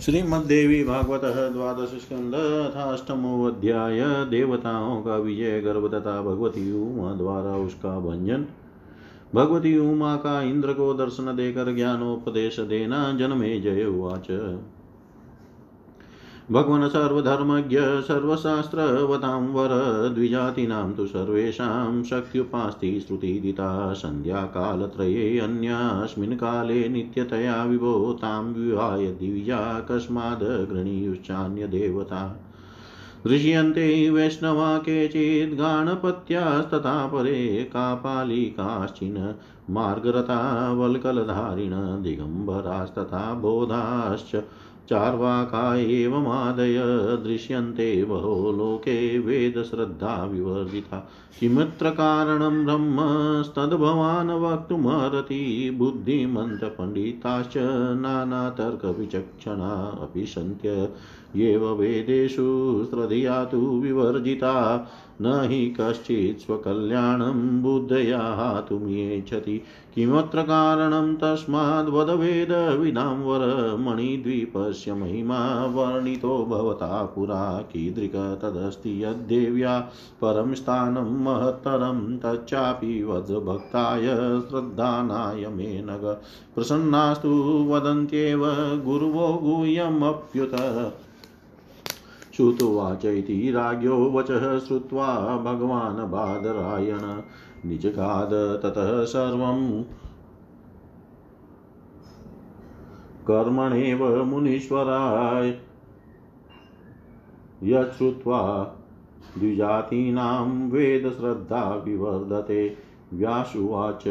श्रीमद्देवी भागवत द्वादश स्कंद अध्याय देवताओं का विजय गर्भ तथा भगवती उमा द्वारा उसका भंजन। भगवती उमा का इंद्र को दर्शन देकर ज्ञानोपदेश देना जन्मे जय उवाच। भगवन् सर्वधर्मज्ञ, सर्वशास्त्रवतां वर, द्विजातीनां तु सर्वेषां शक्त्युपास्ति श्रुतिदिता। सन्ध्याकालत्रये अन्यास्मिन् काले नित्यतया विभो तां विवाय दिव्या कस्माद् गृणीयुश्चान्यदेवता। दृश्यन्ते वैष्णवा केचित् गाणपत्यास्तथा परे कापालिकाश्चिन् मार्गरता वल्कलधारिण दिगम्बरास्तथा बोधाश्च चार्वाका एवमादय दृश्यन्ते बहो लोके वेदश्रद्धा विवर्जिता किमत्र कारणं ब्रह्मस्तद्भवान् वक्तुमर्हति बुद्धिमन्तपण्डिताश्च नानातर्कविचक्षणा अपि सन्त्येव वेदेषु श्रद्धया तु विवर्जिता। न हि कश्चित् स्वकल्याणं बुद्धया हातुमिच्छति किमत्र कारणं तस्माद्वदवेदविदां वर मणिद्वीपस्य महिमा वर्णितो भवता पुरा कीदृक तदस्ति यद्देव्या परं स्थानं महत्तरं तच्चापि वद्भक्ताय श्रद्धानाय मे नग। प्रसन्नास्तु वदन्त्येव गुरुवो गुह्यमप्युत। श्रुतुवाच इति राज्ञो वचः श्रुत्वा भगवान् बादरायण। निजगाद ततः सर्वं कर्मणेव मुनीश्वराय। यच्छ्रुत्वा द्विजातीनां वेदश्रद्धा विवर्धते। व्यासुवाच।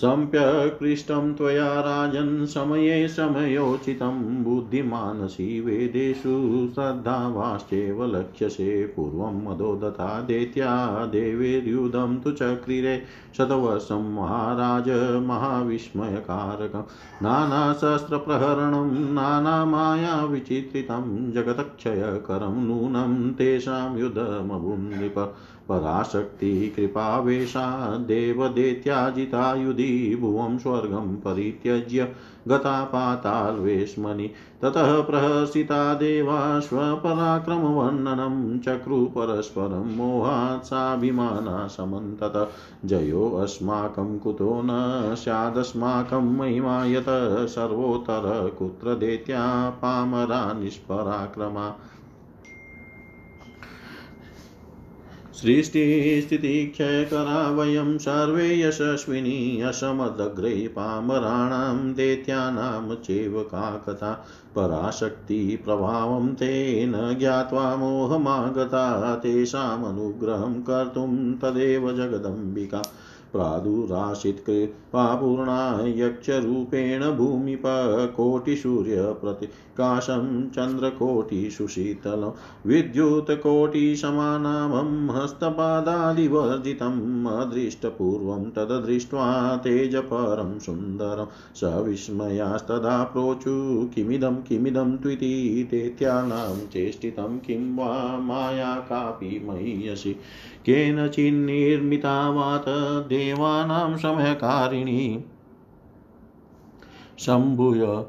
सम्यक्पृष्टं त्वया राजन् समये समयोचितं बुद्धिमानसि वेदेषु श्रद्धावाश्चैव लक्ष्यसे पूर्वं मदोदता दैत्या देवेर्युधं तु चक्रिरे शतवर्षं महाराज महाविस्मयकारकं नानाशस्त्रप्रहरणं नानामायाविचित्रितं जगतक्षयकरं नूनं तेषां युधमभुं नृप पराशक्तिः कृपावेशा देवदेत्याजितायुधि भुवं स्वर्गं परित्यज्य गता पाताल्वेश्मनि ततः प्रहसिता देवा स्वपराक्रमवर्णनं चक्रु परस्परं मोहात् साभिमाना समन्तत जयोऽस्माकं कुतो न स्यादस्माकं महिमा यत सर्वोत्तर कुत्र दैत्या पामरा निष्पराक्रमा। सृष्टिस्थितिक्षयकरा वयं सर्वे यशस्विनी असमदग्रे पामराणां दैत्यानां चैव का कथा? पराशक्तिप्रभावं तेन ज्ञात्वा मोहमागता तेषामनुग्रहं कर्तुं तदेव जगदम्बिका। प्रादुराशित्कृपापूर्णा यक्षरूपेण भूमिप कोटिसूर्यप्रतिकाशं चन्द्रकोटिसुशीतलं विद्युत्कोटिसमानामं हस्तपादादिवर्जितम् अदृष्टपूर्वं तददृष्ट्वा तेजपरं सुन्दरं स विस्मयास्तदा प्रोचु किमिदं किमिदं त्विति दैत्यानां चेष्टितं किं वा माया कापि महीयसि केनचिन्निर्मिता वात देवानां समयकारिणी। शम्भूय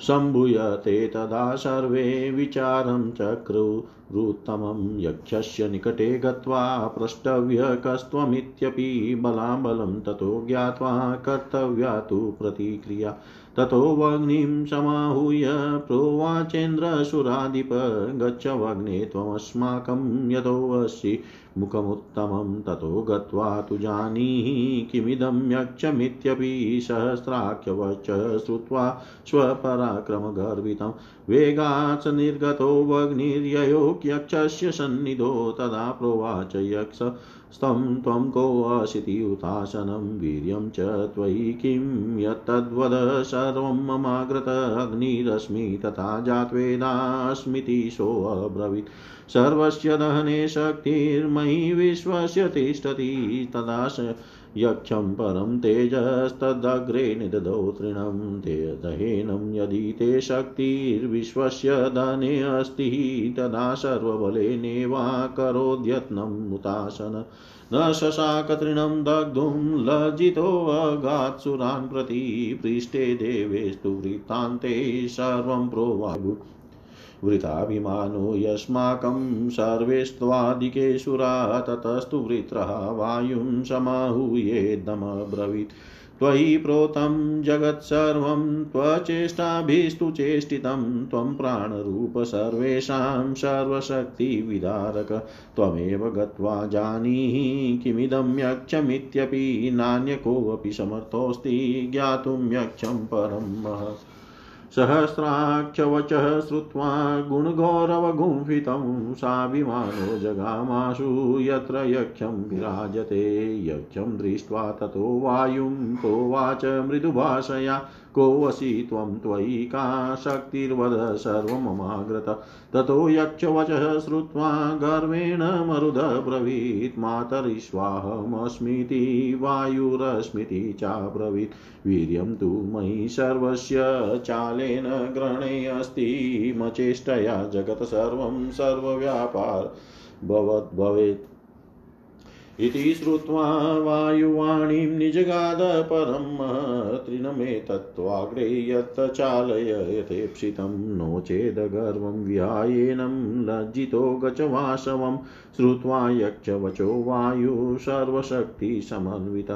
शम्भूयते तदा सर्वे विचारं चक्रुरुत्तमं यक्षस्य निकटे गत्वा प्रष्टव्यकस्त्वमित्यपि बलाबलं ततो ज्ञात्वा कर्तव्या तु प्रतिक्रिया। ततो वग्निं समाहूय प्रोवाचेन्द्रसुराधिप गच्छ वग्ने त्वमस्माकं यतोऽसि मुखमुत्तमं ततो गत्वा तु जानीहि किमिदं यक्षमित्यपि सहस्राख्यवच श्रुत्वा स्वपराक्रमगर्वितं। वेगात् स निर्गतो वग्निर्ययोक्यक्षस्य सन्निधो तदा प्रोवाच यक्ष स्तं त्वं कोऽसिति उताशनं वीर्यं च त्वयि किं यत्तद्वद सर्वं ममाग्रत अग्निरश्मि तथा जात्वेदास्मिति सोऽब्रवीत्। सर्वस्य दहने शक्तिर्मयि विश्वस्य तिष्ठति तदा यक्षं परं तेजस्तदग्रे निदधौ तृणं ते दहेनं यदि ते शक्तिर्विश्वस्य दने अस्ति तदा सर्वबलेनेवा करोद्यत्नम् उतासन न शशाकतृणं दग्धुं लज्जितोऽगात्सुरान् प्रति पृष्ठे देवेस्तु वृत्तान्ते सर्वं वृथाभिमानो यस्माकं सर्वेस्त्वादिकेशुरा ततस्तु वृत्रः वायुं समाहूयेदमब्रवीत् त्वयि प्रोतं जगत्सर्वं त्वचेष्टाभिस्तु चेष्टितं, त्वं प्राणरूप सर्वेषां सर्वशक्तिविदारक। त्वमेव गत्वा जानीहि, किमिदं यक्षमित्यपि नान्य कोऽपि समर्थोऽस्ति, ज्ञातुं यक्षं परं महत्। सहस्राक्षवचः श्रुत्वा गुणगौरवगुम्फितं साभिमानो जगामाशु यत्र यक्षं विराजते यक्षं दृष्ट्वा ततो वायुं कोवाच मृदुभाषया कोऽसि त्वं त्वयि का शक्तिर्वद सर्वममाग्रत। ततो यक्षवचः श्रुत्वा गर्वेण मरुदब्रवीत्। मातरिष्वाहमस्मीति, वायुरस्मिति चाब्रवीत्। वीर्यं तु मयि सर्वस्य चालेन ग्रहणे अस्ति। मचेष्टया जगत् सर्वं सर्वव्यापार। भवद्भवेत् इति श्रुत्वा वायुवाणीं निजगाद परं तृणमेतत्त्वाग्रे यत् चालयतेप्सितं नो चेदगर्वं व्यायेनं लज्जितो गचवासवं श्रुत्वा यक्षवचो वायु सर्वशक्तिसमन्वित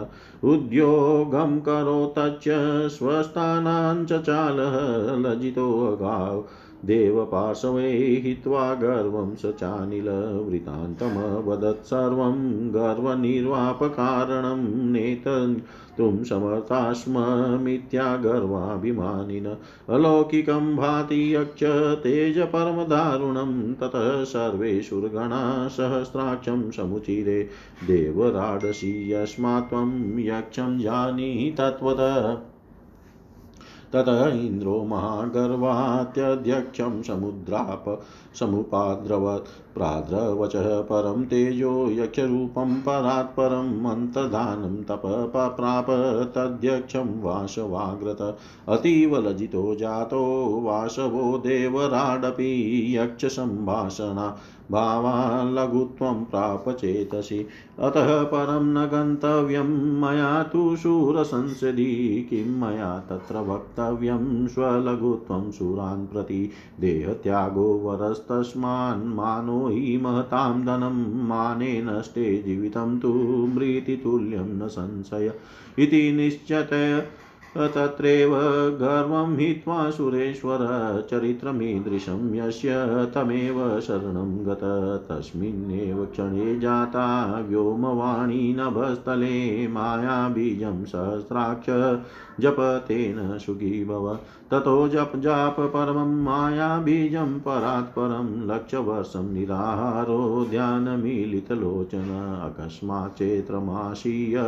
उद्योगं करोतच्च स्वस्थानाञ्च चालः, लज्जितो देवपार्श्वे हित्वा गर्वं स चानिलवृतान्तमवदत् सर्वं गर्वनिर्वापकारणं नेतुं समर्थास्ममित्यागर्वाभिमानिन अलौकिकं भाति यक्ष तेज परमदारुणं ततः सर्वेषुर्गणा सहस्राक्षं समुचिरे देवराडसी यस्मात् त्वं यक्षं जानीहि तत्त्वतः ततः इन्द्रो महागर्वात्यध्यक्षं समुद्राप समुपाद्रवत्। प्राद्रवचः परं तेजो यक्षरूपं परात् परम् अन्तर्धानं तप प्राप तध्यक्षं वासवाग्रत अतीव लज्जितो जातो वासवो देवराडपि यक्षसम्भाषणा भावान् लघुत्वं प्राप चेतसि। अतः परं न गन्तव्यं मया तु शूरसंसदि किं मया तत्र वक्तव्यं स्वलघुत्वं सुरान् प्रति देहत्यागो वरस्तस्मान् मानो हि महतां धनं माने नष्टे जीवितं तु मृतितुल्यं न संशय इति निश्चतय। तत्रैव गर्वं हित्वा सुरेश्वर चरित्रमीदृशं यस्य तमेव शरणं गत। तस्मिन्नेव क्षणे जाता व्योमवाणी नभस्थले मायाबीजं सहस्राक्ष जपतेन सुखी भव ततो जप जाप परमं मायाबीजं परात् परं लक्षवर्षं निराहारो ध्यानमीलितलोचन अकस्मात् चेत्रमाशीय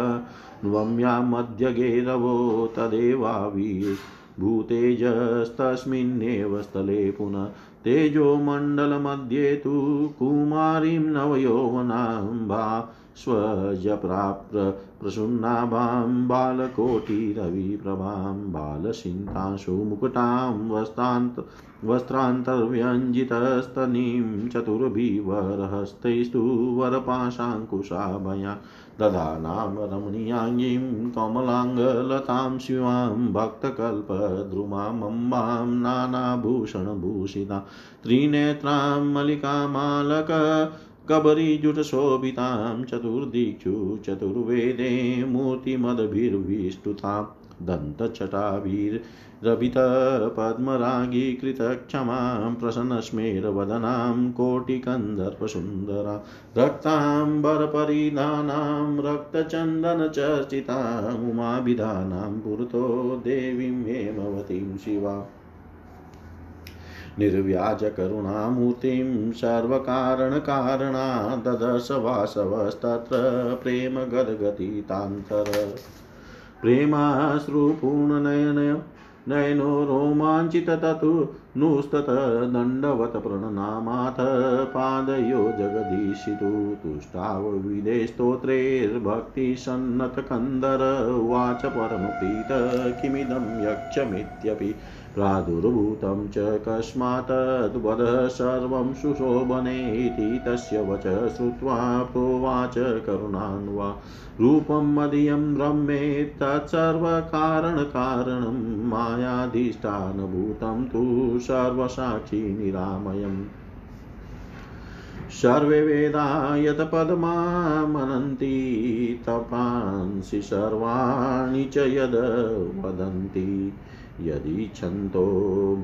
न्वम्यामध्यगेरवो तदेवाविर्भूतेजस्तस्मिन्नेव स्थले पुनः तेजोमण्डलमध्ये तु कुमारीं नवयौवनाम्बा स्वजप्राप्र प्रसून्नाभां बालकोटिरविप्रभां बालसिन्तांशु मुकुटां वस्तान्त वस्त्रान्तर्व्यञ्जितस्तनीं चतुर्भिवरहस्तैस्तु वरपाशाङ्कुशाभया ददानां रमणीयाङ्गीं कमलाङ्गलतां शिवां भक्तकल्पद्रुमामम्बां नानाभूषणभूषिता त्रिनेत्रां मलिकामालक कबरीजुटशोभितां चतुर्दिक्षु चतुर्वेदे मूर्तिमदभिर्विष्टुतां दन्तच्छटाभिरभितपद्मरागीकृतक्षमां प्रसन्नस्मेरवदनां कोटिकन्दर्पसुन्दरा रक्ताम्बरपरिधानां रक्तचन्दनचर्चिताम् उमाभिधानां पुरतो देवीं हेमवतीं शिवा। निर्व्याजकरुणामूर्तिं सर्वकारणकारणा ददर्श वासवस्तत्र प्रेम गदगतितान्तर प्रेमाश्रुपूर्णनयन नयनो रोमाञ्चितततु नुस्तत दण्डवत प्रणनामाथ पादयो जगदीशितु, तुष्टावविदे स्तोत्रैर्भक्तिसन्नतकन्दर उवाच परमप्रीत, किमिदं यक्षमित्यपि प्रादुर्भूतं च कस्मात्तद्वदः सर्वं सुशोभने इति तस्य वच श्रुत्वा प्रोवाच करुणान्वा रूपं मदीयं रम्ये तत्सर्वकारणकारणं मायाधिष्ठानभूतं तु सर्वसाक्षी निरामयम्। सर्वे वेदा यत पदमामनन्ति तपांसि सर्वाणि च यद् वदन्ति। यदीच्छन्तो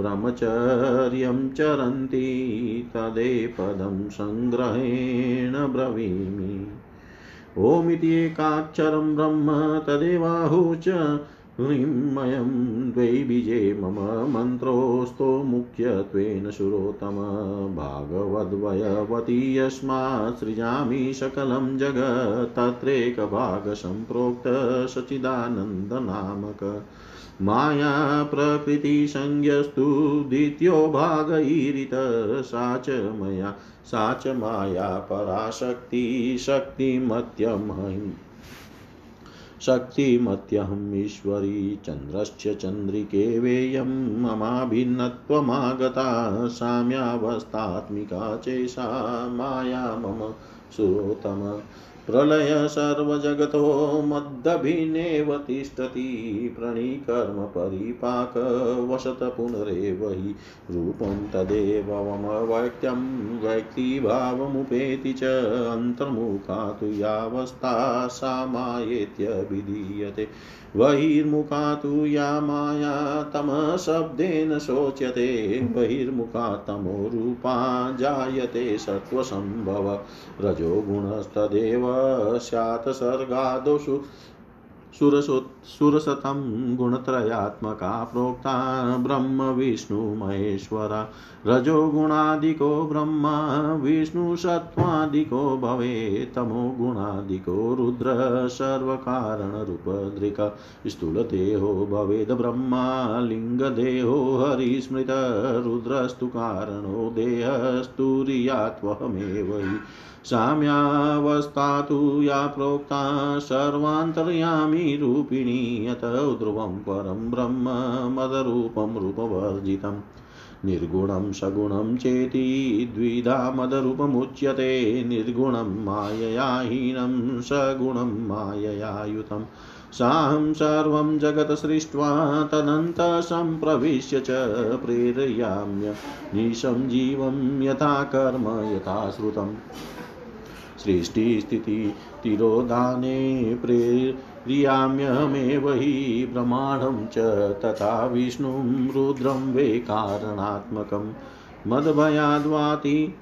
ब्रह्मचर्यं चरन्ति तदेपदं सङ्ग्रहेण ब्रवीमि। ओमिति एकाक्षरं ब्रह्म तदेवाहु च ह्रीमयं मम मन्त्रोऽस्तो मुख्यत्वेन सुरोत्तम। भागवद्वयवती यस्मात् सृजामि सकलं जगत्, तत्रैकभागसम्प्रोक्त माया प्रकृतिसंज्ञस्तु द्वितीयो भागैरित सा च मया सा च माया पराशक्ति शक्तिमत्यमहिम् शक्तिमत्यहम् ईश्वरी चन्द्रश्च चन्द्रिके वेयं, ममाभिन्नत्वमागता, साम्यावस्थात्मिका चेषा, माया मम सुतम प्रलय सर्वजगतो तिष्ठति प्रणीकर्म परिपाक वसत पुनरेव हि रूपं तदेवमवैक्त्यं वैक्तिभावमुपेति च अन्तर्मुखा तु यावस्था सा बहिर्मुखा तु या माया तमशब्देन शोच्यते बहिर्मुखा तमो रूपा जायते सत्त्वसम्भव। रजोगुणस्तदेव स्यात् सर्गादोषु सुरसतं गुणत्रयात्मका प्रोक्ता ब्रह्म विष्णुमहेश्वरा रजोगुणादिको ब्रह्मा विष्णुसत्त्वादिको भवे तमोगुणादिको रुद्र, सर्वकारणरूपदृक्। स्थूलदेहो भवेद् ब्रह्मा, लिङ्गदेहो हरिस्मृतरुद्रस्तु कारणो देहस्तुर्यात्वहमेव हि। साम्यावस्था तु या प्रोक्ता, सर्वान्तर्यामी रूपिणी। यत ध्रुवं परं ब्रह्म मदरूपं रूपवर्जितम् निर्गुणं सगुणं चेति द्विधा मदरूपमुच्यते। निर्गुणं माययाहीनं सगुणं माययायुतं। साहं सर्वं जगत् सृष्ट्वा तदन्तसम्प्रविश्य च प्रेरयाम्य निशं जीवं यथा कर्म यथा श्रुतम् सृष्टिस्थितितिरोधाने प्रेर्याम्यहमेव हि प्रमाण च तथा विष्णुं रुद्रं वै कारणात्मकं मद्भयाद्वाति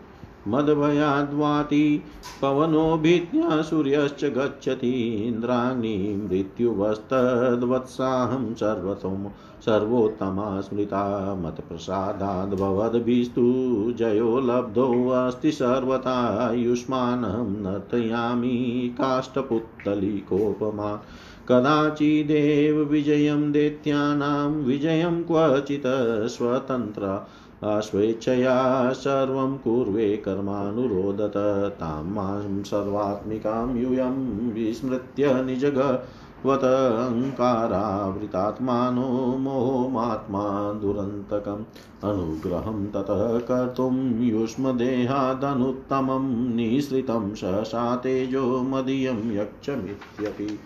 मद्भयाद्वाति पवनो भीत्या सूर्यश्च गच्छति, इन्द्राग्नि मृत्युवस्तद्वत्साहं सर्वतोम सर्वोत्तमा स्मृता मत्प्रसादाद्भवद्भिस्तु जयो लब्धोऽस्ति सर्वथा युष्मानं नर्तयामि, काष्ठपुत्तलिकोपमा। कदाचिदेव विजयं दैत्यानां, विजयं क्वचित् स्वतन्त्र स्वेच्छया सर्वं कुर्वे कर्मानुरोदत तां माँ सर्वात्मिकां यूयं विस्मृत्य निजग त्वतङ्कारावृतात्मानो मोहमात्मा दुरन्तकम्। अनुग्रहं ततः कर्तुं युष्मदेहादनुत्तमं। निःसृतं सहसा तेजो मदीयं यक्षमित्यपि।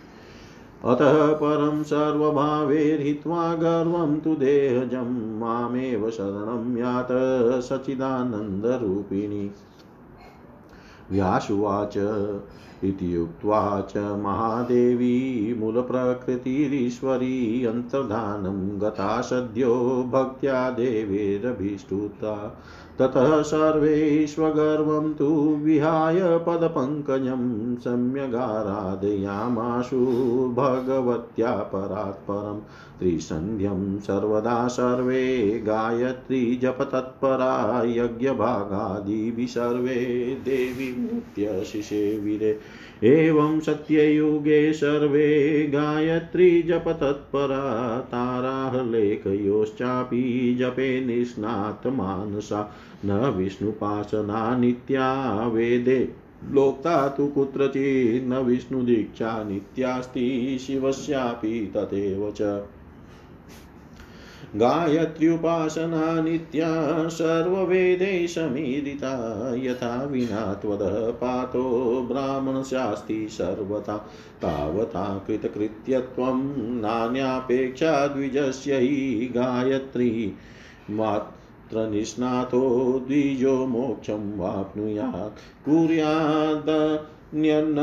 अतः परं सर्वभावैर्हित्वा गर्वं तु देहजं मामेव शरणं यात सचिदानन्दरूपिणी। व्यासुवाच इति उक्त्वा च महादेवी मूलप्रकृतिरीश्वरी अन्तर्धानं गता सद्यो भक्त्या देवेरभिष्टुता। ततः सर्वेष्वगर्वं तु विहाय पदपङ्कजं सम्यगाराधयामाशु भगवत्या परात्परं त्रिसन्ध्यं सर्वदा सर्वे गायत्री जपतत्परा यज्ञभागादिभिः सर्वे देवी नित्यशिषे वीरे एवं सत्ययुगे सर्वे गायत्री जपतत्परा ताराहलेखयोश्चापि जपे निष्णातमानसा। न विष्णुपासना नित्या वेदे। लोक्ता तु कुत्रचिन्न विष्णुदीक्षा नित्यास्ति शिवस्यापि तथैव च। गायत्र्युपासना नित्या सर्ववेदै समीरिता यथा विना त्वदः पातो ब्राह्मणस्यास्ति सर्वथा, तावता कृतकृत्यत्वं नान्यापेक्षा द्विजस्य हि गायत्री। मात् तत्र निष्णातो द्विजो मोक्षं वाप्नुयात् कुर्याद् न्यन्न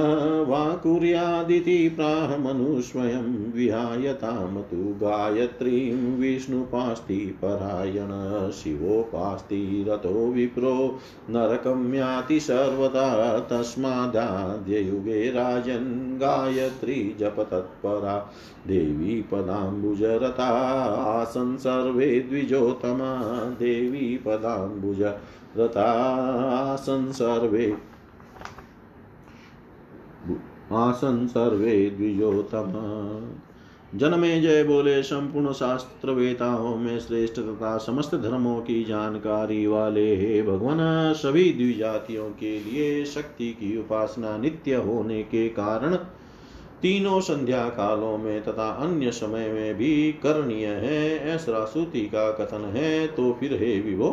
वा कुर्यादिति प्राहमनुस्वयं विहायतां तु गायत्रीं विष्णुपास्ति परायण शिवोपास्ति रतो विप्रो नरकं याति सर्वदा तस्मादाद्ययुगे राजन् गायत्री जपतत्परा देवी पदाम्बुजरता आसन् सर्वे द्विजोत्तमा देवी पदाम्बुजरता आसन् सर्वे आसन सर्वे द्विजोतम जनमे जय बोले संपूर्ण शास्त्र वेताओं में श्रेष्ठ तथा समस्त धर्मों की जानकारी वाले हे भगवान। सभी द्विजातियों के लिए शक्ति की उपासना नित्य होने के कारण तीनों संध्या कालों में तथा अन्य समय में भी करणीय है, ऐसा श्रुति का कथन है तो फिर हे विभो।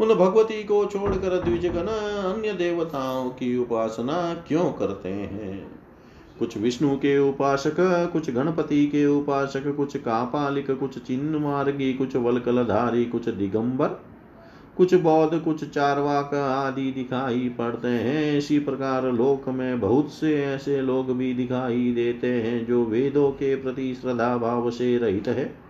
उन भगवती को छोड़कर द्विजगण अन्य देवताओं की उपासना क्यों करते हैं? कुछ विष्णु के उपासक, कुछ गणपति के उपासक, कुछ कापालिक, कुछ चिन्ह मार्गी कुछ वलकलधारी, कुछ दिगंबर, कुछ बौद्ध, कुछ चारवाक आदि दिखाई पड़ते हैं। इसी प्रकार लोक में बहुत से ऐसे लोग भी दिखाई देते हैं जो वेदों के प्रति श्रद्धा भाव से रहित है।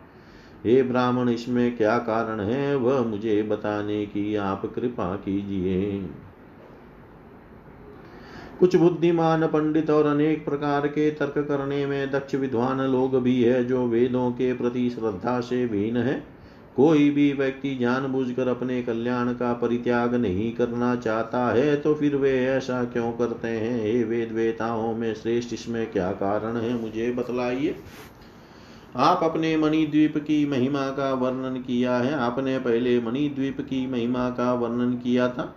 हे ब्राह्मण, इसमें क्या कारण है? वह मुझे बताने की आप कृपा कीजिए। कुछ बुद्धिमान पंडित और अनेक प्रकार के तर्क करने में दक्ष विद्वान लोग भी है, जो वेदों के प्रति श्रद्धा से भिन्न है। कोई भी व्यक्ति जानबूझकर अपने कल्याण का परित्याग नहीं करना चाहता है तो फिर वे ऐसा क्यों करते हैं? हे वेद वेताओं में श्रेष्ठ इसमें क्या कारण है, मुझे बतलाइए। आप अपने मणिद्वीप की महिमा का वर्णन किया है। आपने पहले मणिद्वीप की महिमा का वर्णन किया था।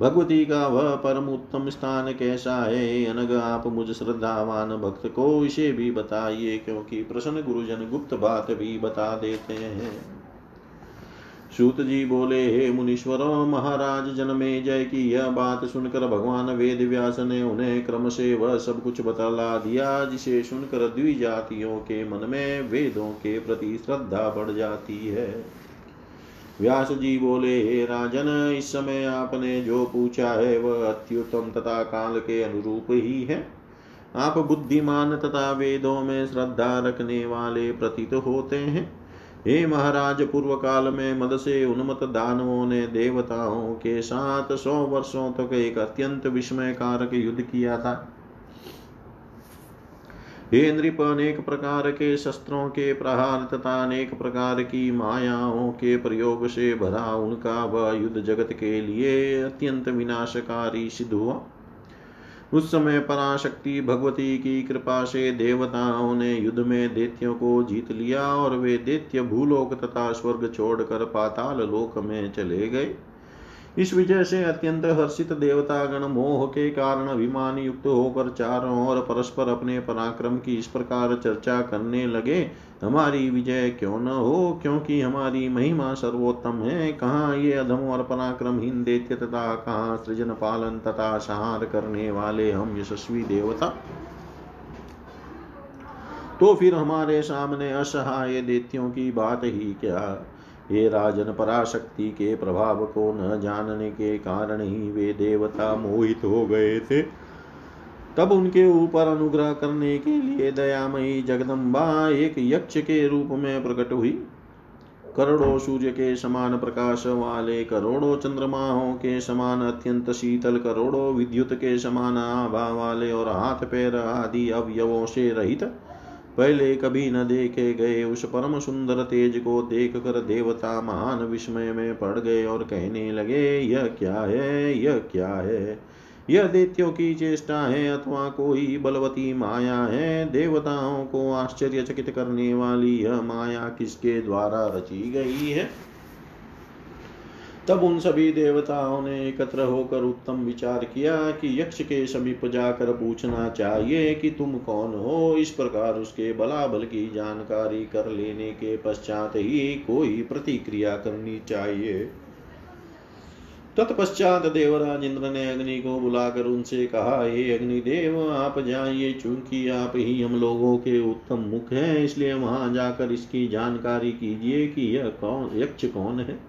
भगवती का वह परम उत्तम स्थान कैसा है? अनग, आप मुझ श्रद्धावान भक्त को इसे भी बताइए, क्योंकि प्रसन्न गुरुजन गुप्त बात भी बता देते हैं। सूत जी बोले, हे मुनीश्वरों, महाराज, जनमे जय की यह बात सुनकर भगवान वेद व्यास ने उन्हें क्रम से वह सब कुछ बतला दिया, जिसे सुनकर द्विजातियों के मन में वेदों के प्रति श्रद्धा बढ़ जाती है। व्यास जी बोले, हे राजन, इस समय आपने जो पूछा है, वह अत्युत्तम तथा काल के अनुरूप ही है। आप बुद्धिमान तथा वेदों में श्रद्धा रखने वाले प्रतीत होते हैं। हे महाराज पूर्व काल में मद से उन्मत दानवों ने देवताओं के साथ सौ वर्षों तक एक अत्यंत विस्मय कारक युद्ध किया था। हे नृप, अनेक प्रकार के शस्त्रों के प्रहार तथा अनेक प्रकार की मायाओं के प्रयोग से भरा उनका वह युद्ध जगत के लिए अत्यंत विनाशकारी सिद्ध हुआ। उस समय पराशक्ति भगवती की कृपा से देवताओं ने युद्ध में देत्यों को जीत लिया और वे देत्य भूलोक तथा स्वर्ग छोड़कर पाताल लोक में चले गए। इस विजय से अत्यंत हर्षित देवतागण मोह के कारण अभिमान युक्त होकर चारों ओर परस्पर अपने पराक्रम की इस प्रकार चर्चा करने लगे। हमारी विजय क्यों न हो? क्योंकि हमारी महिमा सर्वोत्तम है। कहाँ ये अधम और पराक्रमहीन दैत्य तथा कहाँ सृजन पालन तथा सहार करने वाले हम यशस्वी देवता? तो फिर हमारे सामने असहाय दैत्यों की बात ही क्या? ये राजन पराशक्ति के प्रभाव को न जानने के कारण ही वे देवता मोहित हो गए थे। तब उनके ऊपर अनुग्रह करने के लिए दयामयी जगदम्बा एक यक्ष के रूप में प्रकट हुई। करोड़ों सूर्य के समान प्रकाश वाले करोड़ों चंद्रमाओं के समान अत्यंत शीतल करोड़ों विद्युत के समान आभा वाले और हाथ पैर आदि अवयवों से रहित पहले कभी न देखे गए उस परम सुंदर तेज को देख कर देवता महान विस्मय में पड़ गए और कहने लगे, यह क्या है? यह क्या है? यह दैत्यों की चेष्टा है अथवा कोई बलवती माया है? देवताओं को आश्चर्यचकित करने वाली यह माया किसके द्वारा रची गई है? तब उन सभी देवताओं ने एकत्र होकर उत्तम विचार किया कि यक्ष के समीप जाकर पूछना चाहिए कि तुम कौन हो। इस प्रकार उसके बलाबल की जानकारी कर लेने के पश्चात ही कोई प्रतिक्रिया करनी चाहिए। तत्पश्चात देवराज इंद्र ने अग्नि को बुलाकर उनसे कहा, हे अग्निदेव, आप जाइए, चूँकि आप ही हम लोगों के उत्तम मुख हैं, इसलिए वहाँ जाकर इसकी जानकारी कीजिए कि यह कौन, यक्ष कौन है।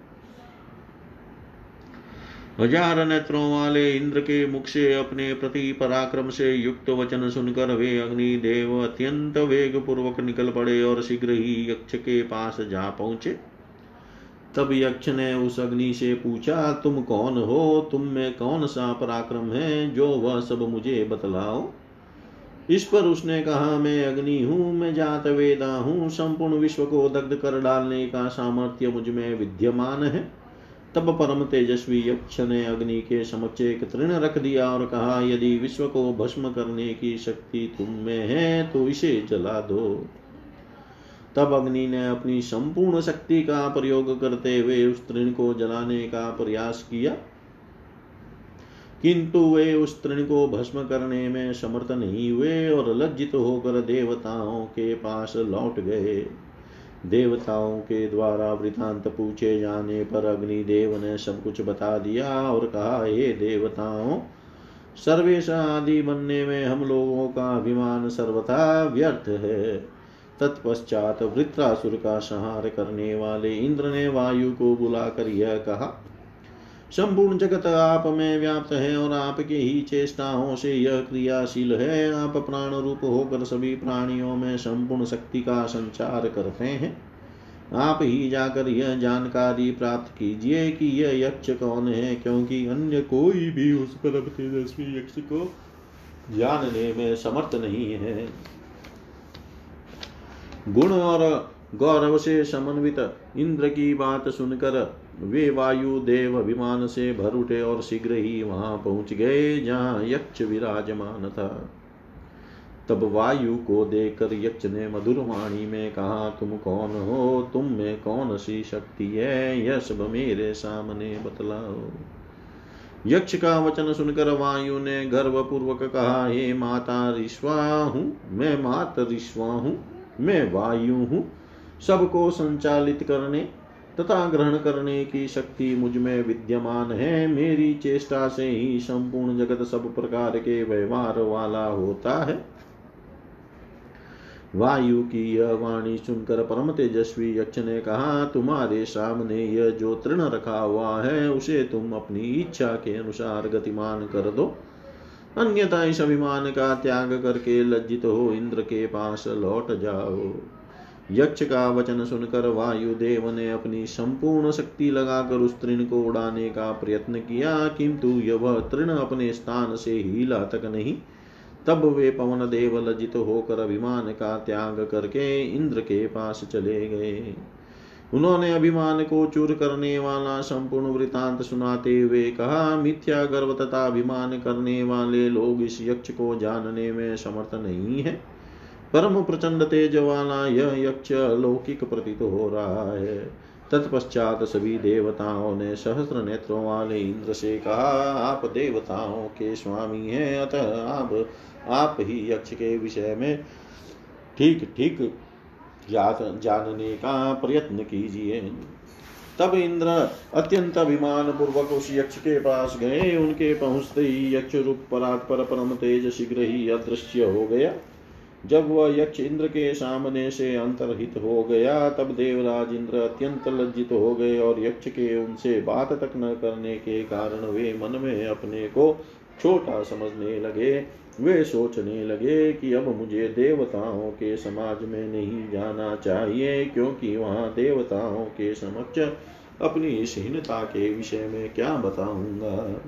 हज़ार नेत्रों वाले इंद्र के मुख से अपने प्रति पराक्रम से युक्त वचन सुनकर वे अग्नि देव अत्यंत वेग पूर्वक निकल पड़े और शीघ्र ही यक्ष के पास जा पहुँचे। तब यक्ष ने उस अग्नि से पूछा, तुम कौन हो? तुम में कौन सा पराक्रम है जो वह सब मुझे बतलाओ? इस पर उसने कहा, मैं अग्नि हूँ, मैं जात वेदा हूँ, संपूर्ण विश्व को दग्ध कर डालने का सामर्थ्य मुझमें विद्यमान है। तब परम तेजस्वी यक्ष ने अग्नि के समक्ष एक तृण रख दिया और कहा, यदि विश्व को भस्म करने की शक्ति तुम में है तो इसे जला दो। तब अग्नि ने अपनी संपूर्ण शक्ति का प्रयोग करते हुए उस तृण को जलाने का प्रयास किया। किंतु वे उस तृण को भस्म करने में समर्थ नहीं हुए और लज्जित होकर देवताओं के पास लौट गए। देवताओं के द्वारा वृतांत पूछे जाने पर अग्निदेव ने सब कुछ बता दिया और कहा, हे देवताओं, सर्वेश आदि बनने में हम लोगों का अभिमान सर्वथा व्यर्थ है। तत्पश्चात वृत्रासुर का संहार करने वाले इंद्र ने वायु को बुलाकर यह कहा संपूर्ण जगत आप में व्याप्त है और आपके ही चेष्टाओं से यह क्रियाशील है। आप प्राण रूप होकर सभी प्राणियों में संपूर्ण शक्ति का संचार करते हैं। आप ही जाकर यह जानकारी प्राप्त कीजिए कि यह यक्ष कौन है, क्योंकि अन्य कोई भी उस परम तेजस्वी यक्ष को जानने में समर्थ नहीं है। गुण और गौरव से समन्वित इंद्र की बात सुनकर वे वायु देव विमान से भर उठे और शीघ्र ही वहाँ पहुँच गए, जहाँ यक्ष विराजमान था। तब वायु को देखकर यक्ष ने मधुर वाणी में कहा, तुम कौन हो? तुम में कौन सी शक्ति है? यह सब मेरे सामने बतलाओ। यक्ष का वचन सुनकर वायु ने गर्व पूर्वक कहा, हे माता ऋष्वा हूँ, मैं मात ऋष्वा हूँ, मैं वायु हूँ। सबको संचालित करने तथा ग्रहण करने की शक्ति मुझमें विद्यमान है। मेरी चेष्टा से ही संपूर्ण जगत सब प्रकार के व्यवहार वाला होता है। वायु की यह वाणी सुनकर परम तेजस्वी यक्ष ने कहा, तुम्हारे सामने यह जो तृण रखा हुआ है, उसे तुम अपनी इच्छा के अनुसार गतिमान कर दो। अन्यथा इस अभिमान का त्याग करके लज्जित हो इंद्र के पास लौट जाओ। यक्ष का वचन सुनकर वायुदेव ने अपनी संपूर्ण शक्ति लगाकर उस तृण को उड़ाने का प्रयत्न किया। किंतु यह तृण अपने स्थान से हिला तक नहीं। तब वे पवन देव लज्जित होकर अभिमान का त्याग करके इंद्र के पास चले गए। उन्होंने अभिमान को चूर करने वाला संपूर्ण वृतांत सुनाते हुए कहा, मिथ्या गर्व तथा अभिमान करने वाले लोग इस यक्ष को जानने में समर्थ नहीं है। परम प्रचंड तेज वाला यह यक्ष अलौकिक प्रतीत हो रहा है तत्पश्चात सभी देवताओं ने सहस्त्र नेत्रों वाले इंद्र से कहा आप देवताओं के स्वामी हैं। अतः आप आप ही यक्ष के विषय में ठीक ठीक जानने का प्रयत्न कीजिए। तब इंद्र अत्यंत अभिमान पूर्वक उस यक्ष के पास गए। उनके पहुँचते ही यक्ष रूप पर परम तेज शीघ्र ही अदृश्य हो गया। जब वह यक्ष इंद्र के सामने से अंतरहित हो गया, तब देवराज इंद्र अत्यंत लज्जित हो गए और यक्ष के उनसे बात तक न करने के कारण वे मन में अपने को छोटा समझने लगे। वे सोचने लगे कि अब मुझे देवताओं के समाज में नहीं जाना चाहिए, क्योंकि वहाँ देवताओं के समक्ष अपनी इस हीनता के विषय में क्या बताऊँगा।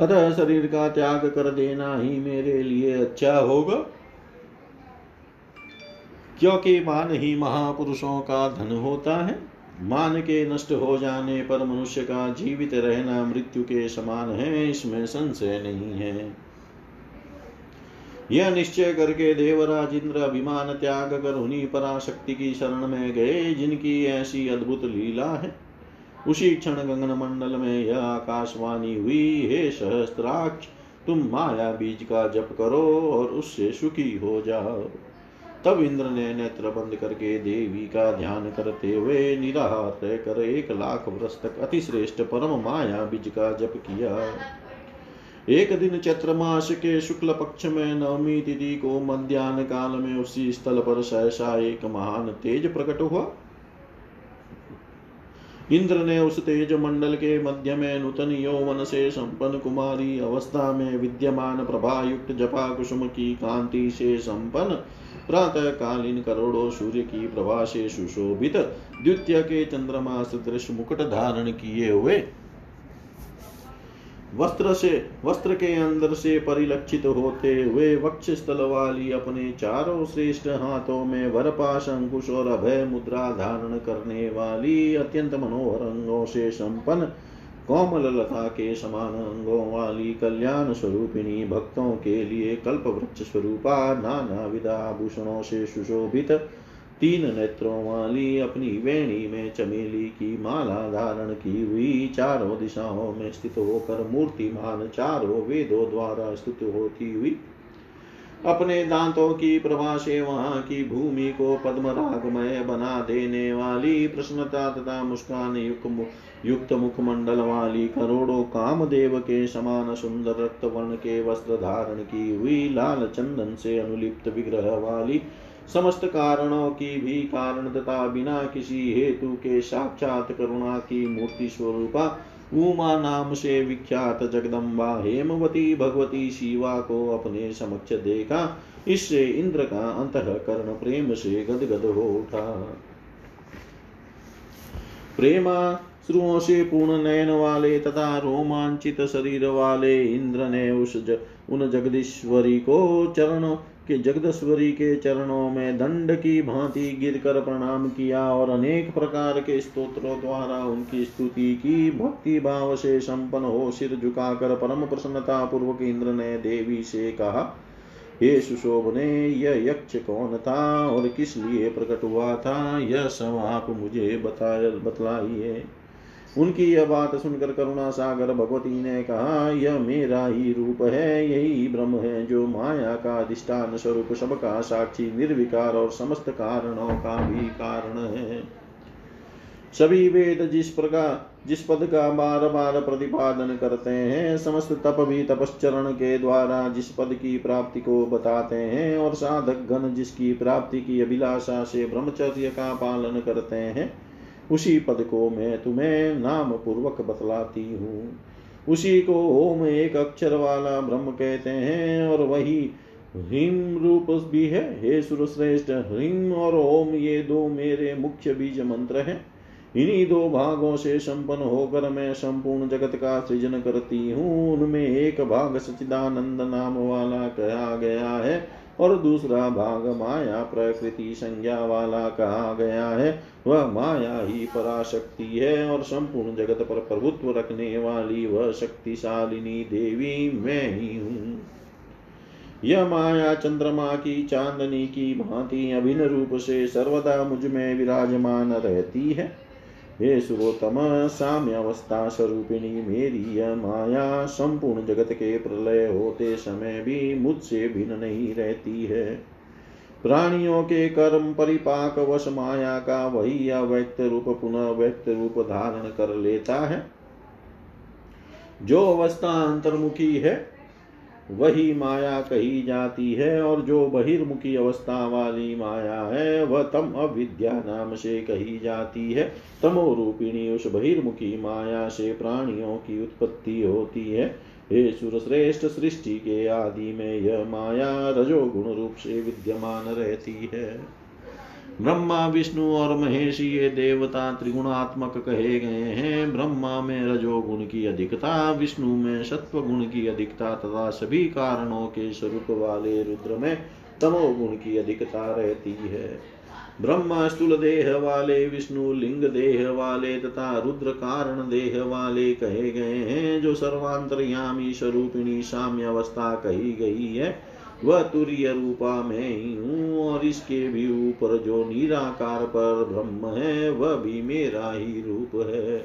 अतः शरीर का त्याग कर देना ही मेरे लिए अच्छा होगा। क्योंकि मान ही महापुरुषों का धन होता है, मान के नष्ट हो जाने पर मनुष्य का जीवित रहना मृत्यु के समान है, इसमें संशय नहीं है। यह निश्चय करके देवराज इंद्र अभिमान त्याग कर उन्हीं पराशक्ति की शरण में गए, जिनकी ऐसी अद्भुत लीला है। उसी क्षण गगन मंडल में यह आकाशवाणी हुई, हे सहस्त्राक्ष, तुम माया बीज का जप करो और उससे सुखी हो जाओ। तब इंद्र ने नेत्र बंद करके देवी का ध्यान करते हुए निराहार कर एक लाख वर्ष तक अतिश्रेष्ठ परम माया बीज का जप किया। एक दिन चैत्र मास के शुक्ल पक्ष में नवमी तिथि को मध्यान्ह काल में उसी स्थल पर सहसा एक महान तेज प्रकट हुआ। इंद्र ने उस तेज मंडल के मध्य में नूतन यौवन से संपन्न कुमारी अवस्था में विद्यमान प्रभा युक्त जपा कुसुम की कांति से संपन्न प्रातः कालीन करोड़ों सूर्य की प्रभा से सुशोभित द्वितीय के चंद्रमा सदृश मुकुट धारण किए हुए वस्त्र से, वस्त्र के अंदर से परिलक्षित होते हुए वक्ष स्थल वाली अपने चारों श्रेष्ठ हाथों में वरपाश अंकुश और अभय मुद्रा धारण करने वाली अत्यंत मनोहर अंगों से संपन्न कोमल लता के समान अंगों वाली कल्याण स्वरूपिणी भक्तों के लिए कल्प वृक्ष स्वरूपा नाना विधा आभूषणों से सुशोभित तीन नेत्रों वाली अपनी वेणी में चमेली की माला धारण की हुई, चारों दिशाओं में स्थित होकर मूर्तिमान चारों वेदों द्वारा स्तुत होती हुई। अपने दांतों की प्रभा से वहाँ की भूमि को पद्म रागमय बना देने वाली, प्रसन्नता तथा मुस्कान युक्त युक्त मुखमंडल वाली करोड़ों कामदेव के समान सुंदर रक्त वर्ण के वस्त्र धारण की हुई, लाल चंदन से अनुलिप्त विग्रह वाली समस्त कारणों की भी कारण तथा बिना किसी हेतु के साक्षात करुणा की मूर्ति स्वरूपा उमा नाम से विख्यात जगदम्बा हेमवती भगवती शिवा को अपने समक्ष देखा। इससे इंद्र का अंतकरण प्रेम से गदगद हो उठा। प्रेमा श्रुओं से पूर्ण नयन वाले तथा रोमांचित शरीर वाले इंद्र ने उस ज, उन जगदीश्वरी को चरणों कि जगदस्वरी के चरणों में दंड की भांति गिर कर प्रणाम किया और अनेक प्रकार के स्तोत्रों द्वारा उनकी स्तुति की। भक्ति भाव से संपन्न हो सिर झुकाकर परम प्रसन्नता पूर्वक इंद्र ने देवी से कहा, हे सुशोभ ने यह यक्ष कौन था और किस लिए प्रकट हुआ था? यह सब आप मुझे बता बतलाइए। उनकी यह बात सुनकर करुणा सागर भगवती ने कहा, यह मेरा ही रूप है, यही ब्रह्म है, जो माया का अधिष्ठान स्वरूप सबका साक्षी, निर्विकार और समस्त कारणों का भी कारण है। सभी वेद जिस प्रकार जिस पद का बार बार प्रतिपादन करते हैं, समस्त तप भी तपश्चरण के द्वारा जिस पद की प्राप्ति को बताते हैं और साधक गण जिसकी प्राप्ति की अभिलाषा से ब्रह्मचर्य का पालन करते हैं उसी पद को मैं तुम्हें नाम पूर्वक बतलाती हूँ। उसी को ओम एक अक्षर वाला ब्रह्म कहते हैं और वही ह्रीम रूप भी है। हे सुरश्रेष्ठ, ह्रीम और ओम ये दो मेरे मुख्य बीज मंत्र हैं। इन्हीं दो भागों से संपन्न होकर मैं संपूर्ण जगत का सृजन करती हूँ। उनमें एक भाग सचिदानंद नाम वाला कहा गया है। और दूसरा भाग माया प्रकृति संज्ञा वाला कहा गया है। वह माया ही पराशक्ति है और संपूर्ण जगत पर प्रभुत्व रखने वाली वह शक्तिशालिनी देवी मैं ही हूँ। यह माया चंद्रमा की, चांदनी की भांति अभिन्न रूप से सर्वदा मुझमें विराजमान रहती है। हे सुरोतम साम्य अवस्था स्वरूपिणी मेरी यह माया, संपूर्ण जगत के प्रलय होते समय भी मुझसे भिन्न नहीं रहती है। प्राणियों के कर्म परिपाक वश माया का वही अव्यक्त रूप पुनः व्यक्त रूप धारण कर लेता है। जो अवस्था अंतर्मुखी है वही माया कही जाती है और जो बहिर्मुखी अवस्था वाली माया है, वह तम अविद्या नाम से कही जाती है। तमो रूपिणी उस बहिर्मुखी माया से प्राणियों की उत्पत्ति होती है। हे सुरश्रेष्ठ सृष्टि के आदि में यह माया रजोगुण रूप से विद्यमान रहती है। ब्रह्मा, विष्णु और महेश ये देवता त्रिगुणात्मक कहे गए हैं। ब्रह्मा में रजोगुण की अधिकता, विष्णु में सत्व गुण की अधिकता तथा सभी कारणों के स्वरूप वाले रुद्र में तमोगुण की अधिकता रहती है। ब्रह्मा स्थूल देह वाले, विष्णु लिंग देह वाले तथा रुद्र कारण देह वाले कहे गए हैं, जो सर्वांतरयामी स्वरूपिणी साम्य अवस्था कही गई है। वह तुरीय रूपा में ही हूँ, और इसके भी ऊपर जो निराकार पर ब्रह्म है, वह भी मेरा ही रूप है।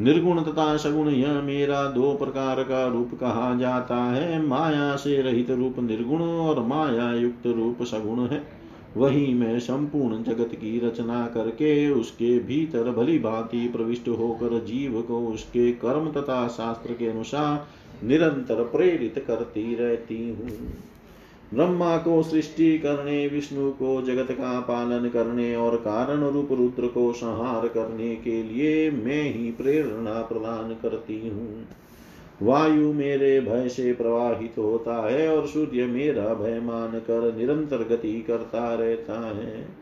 निर्गुण तथा सगुण यह मेरा दो प्रकार का रूप कहा जाता है। माया से रहित रूप निर्गुण और माया युक्त रूप सगुण है। वही मैं संपूर्ण जगत की रचना करके उसके भीतर भली भांति प्रविष्ट होकर जीव को उसके कर्म तथा शास्त्र के अनुसार निरंतर प्रेरित करती रहती हूँ। ब्रह्मा को सृष्टि करने, विष्णु को जगत का पालन करने और कारण रूप रुद्र को संहार करने के लिए मैं ही प्रेरणा प्रदान करती हूँ। वायु मेरे भय से प्रवाहित होता है और सूर्य मेरा भय मान कर निरंतर गति करता रहता है।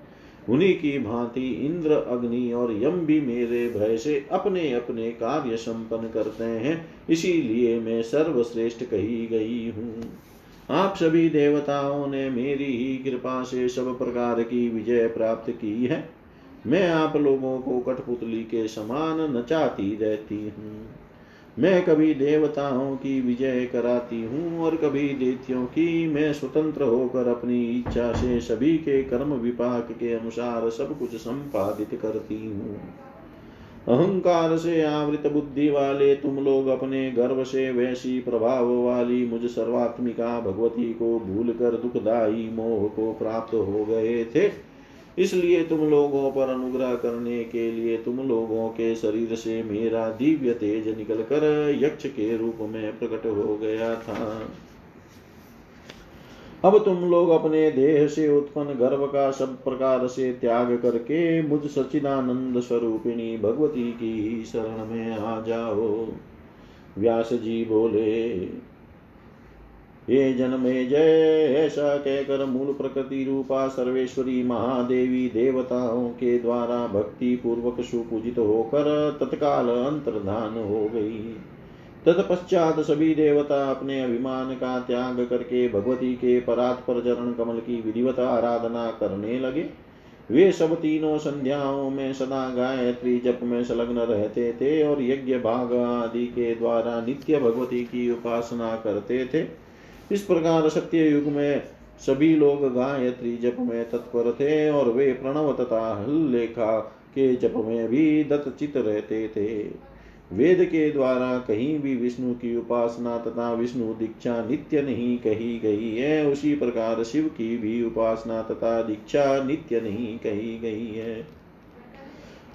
उन्हीं की भांति इंद्र, अग्नि और यम भी मेरे भय से अपने अपने कार्य संपन्न करते हैं। इसीलिए मैं सर्वश्रेष्ठ कही गई हूँ। आप सभी देवताओं ने मेरी ही कृपा से सब प्रकार की विजय प्राप्त की है। मैं आप लोगों को कठपुतली के समान नचाती रहती हूँ। मैं कभी देवताओं की विजय कराती हूँ और कभी देत्यों की मैं स्वतंत्र होकर अपनी इच्छा से सभी के कर्म विपाक के अनुसार सब कुछ संपादित करती हूँ। अहंकार से आवृत बुद्धि वाले तुम लोग अपने गर्व से वैसी प्रभाव वाली मुझ सर्वात्मिका भगवती को भूल कर दुखदायी मोह को प्राप्त हो गए थे। इसलिए तुम लोगों पर अनुग्रह करने के लिए तुम लोगों के शरीर से मेरा दिव्य तेज निकल कर यक्ष के रूप में प्रकट हो गया था। अब तुम लोग अपने देह से उत्पन्न गर्भ का सब प्रकार से त्याग करके मुझ सचिदानंद स्वरूपिणी भगवती की शरण में आ जाओ। व्यास जी बोले ये जन्मे जय ऐसा कहकर मूल प्रकृति रूपा, सर्वेश्वरी महादेवी देवताओं के द्वारा भक्ति पूर्वक सुपूजित होकर तत्काल अंतर्धान हो गई। तत्पश्चात सभी देवता अपने अभिमान का त्याग करके भगवती के परात्पर चरण कमल की विधिवत आराधना करने लगे। वे सब तीनों संध्याओं में सदा गायत्री जप में संलग्न रहते थे और यज्ञ भाग आदि के द्वारा नित्य भगवती की उपासना करते थे। इस प्रकार सत्य युग में सभी लोग गायत्री जप में तत्पर थे और वे प्रणव तथा हल्लेखा के जप में भी दत्तचित रहते थे। वेद के द्वारा कहीं भी विष्णु की उपासना तथा विष्णु दीक्षा नित्य नहीं कही गई है, उसी प्रकार शिव की भी उपासना तथा दीक्षा नित्य नहीं कही गई है।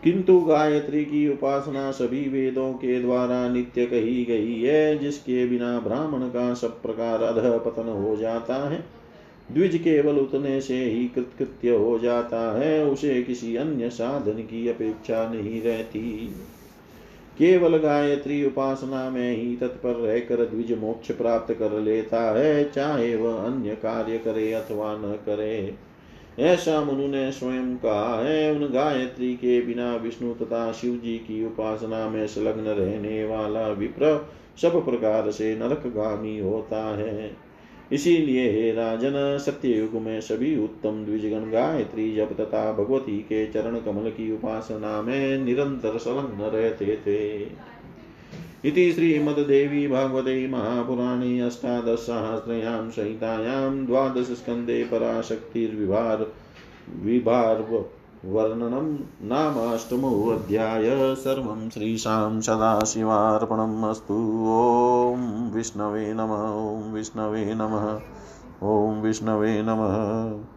किंतु गायत्री की उपासना सभी वेदों के द्वारा नित्य कही गई है, जिसके बिना ब्राह्मण का सब प्रकार अध पतन हो जाता है। द्विज केवल उतने से ही कृतकृत्य हो जाता है, उसे किसी अन्य साधन की अपेक्षा नहीं रहती। केवल गायत्री उपासना में ही तत्पर रहकर द्विज मोक्ष प्राप्त कर लेता है, चाहे वह अन्य कार्य करे अथवा न करे। ऐसा मनु ने स्वयं कहा है उन गायत्री के बिना विष्णु तथा शिव जी की उपासना में संलग्न रहने वाला विप्र सब प्रकार से नरकगामी होता है। इसीलिए हे राजन, सत्ययुग में सभी उत्तम द्विजगण गायत्री जप तथा भगवती के चरण कमल की उपासना में निरंतर संलग्न रहते थे। इति श्रीमद्देवी भागवते महापुराणे अष्टादशसहस्रयां संहितायां द्वादशस्कन्धे पराशक्तिर्विभार विभार वर्णनं नामाष्टमोऽध्याय। सर्वं श्रीशां सदाशिवार्पणम् अस्तु। ॐ विष्णवे नमः। ॐ विष्णवे नमः। ॐ विष्णवे नमः।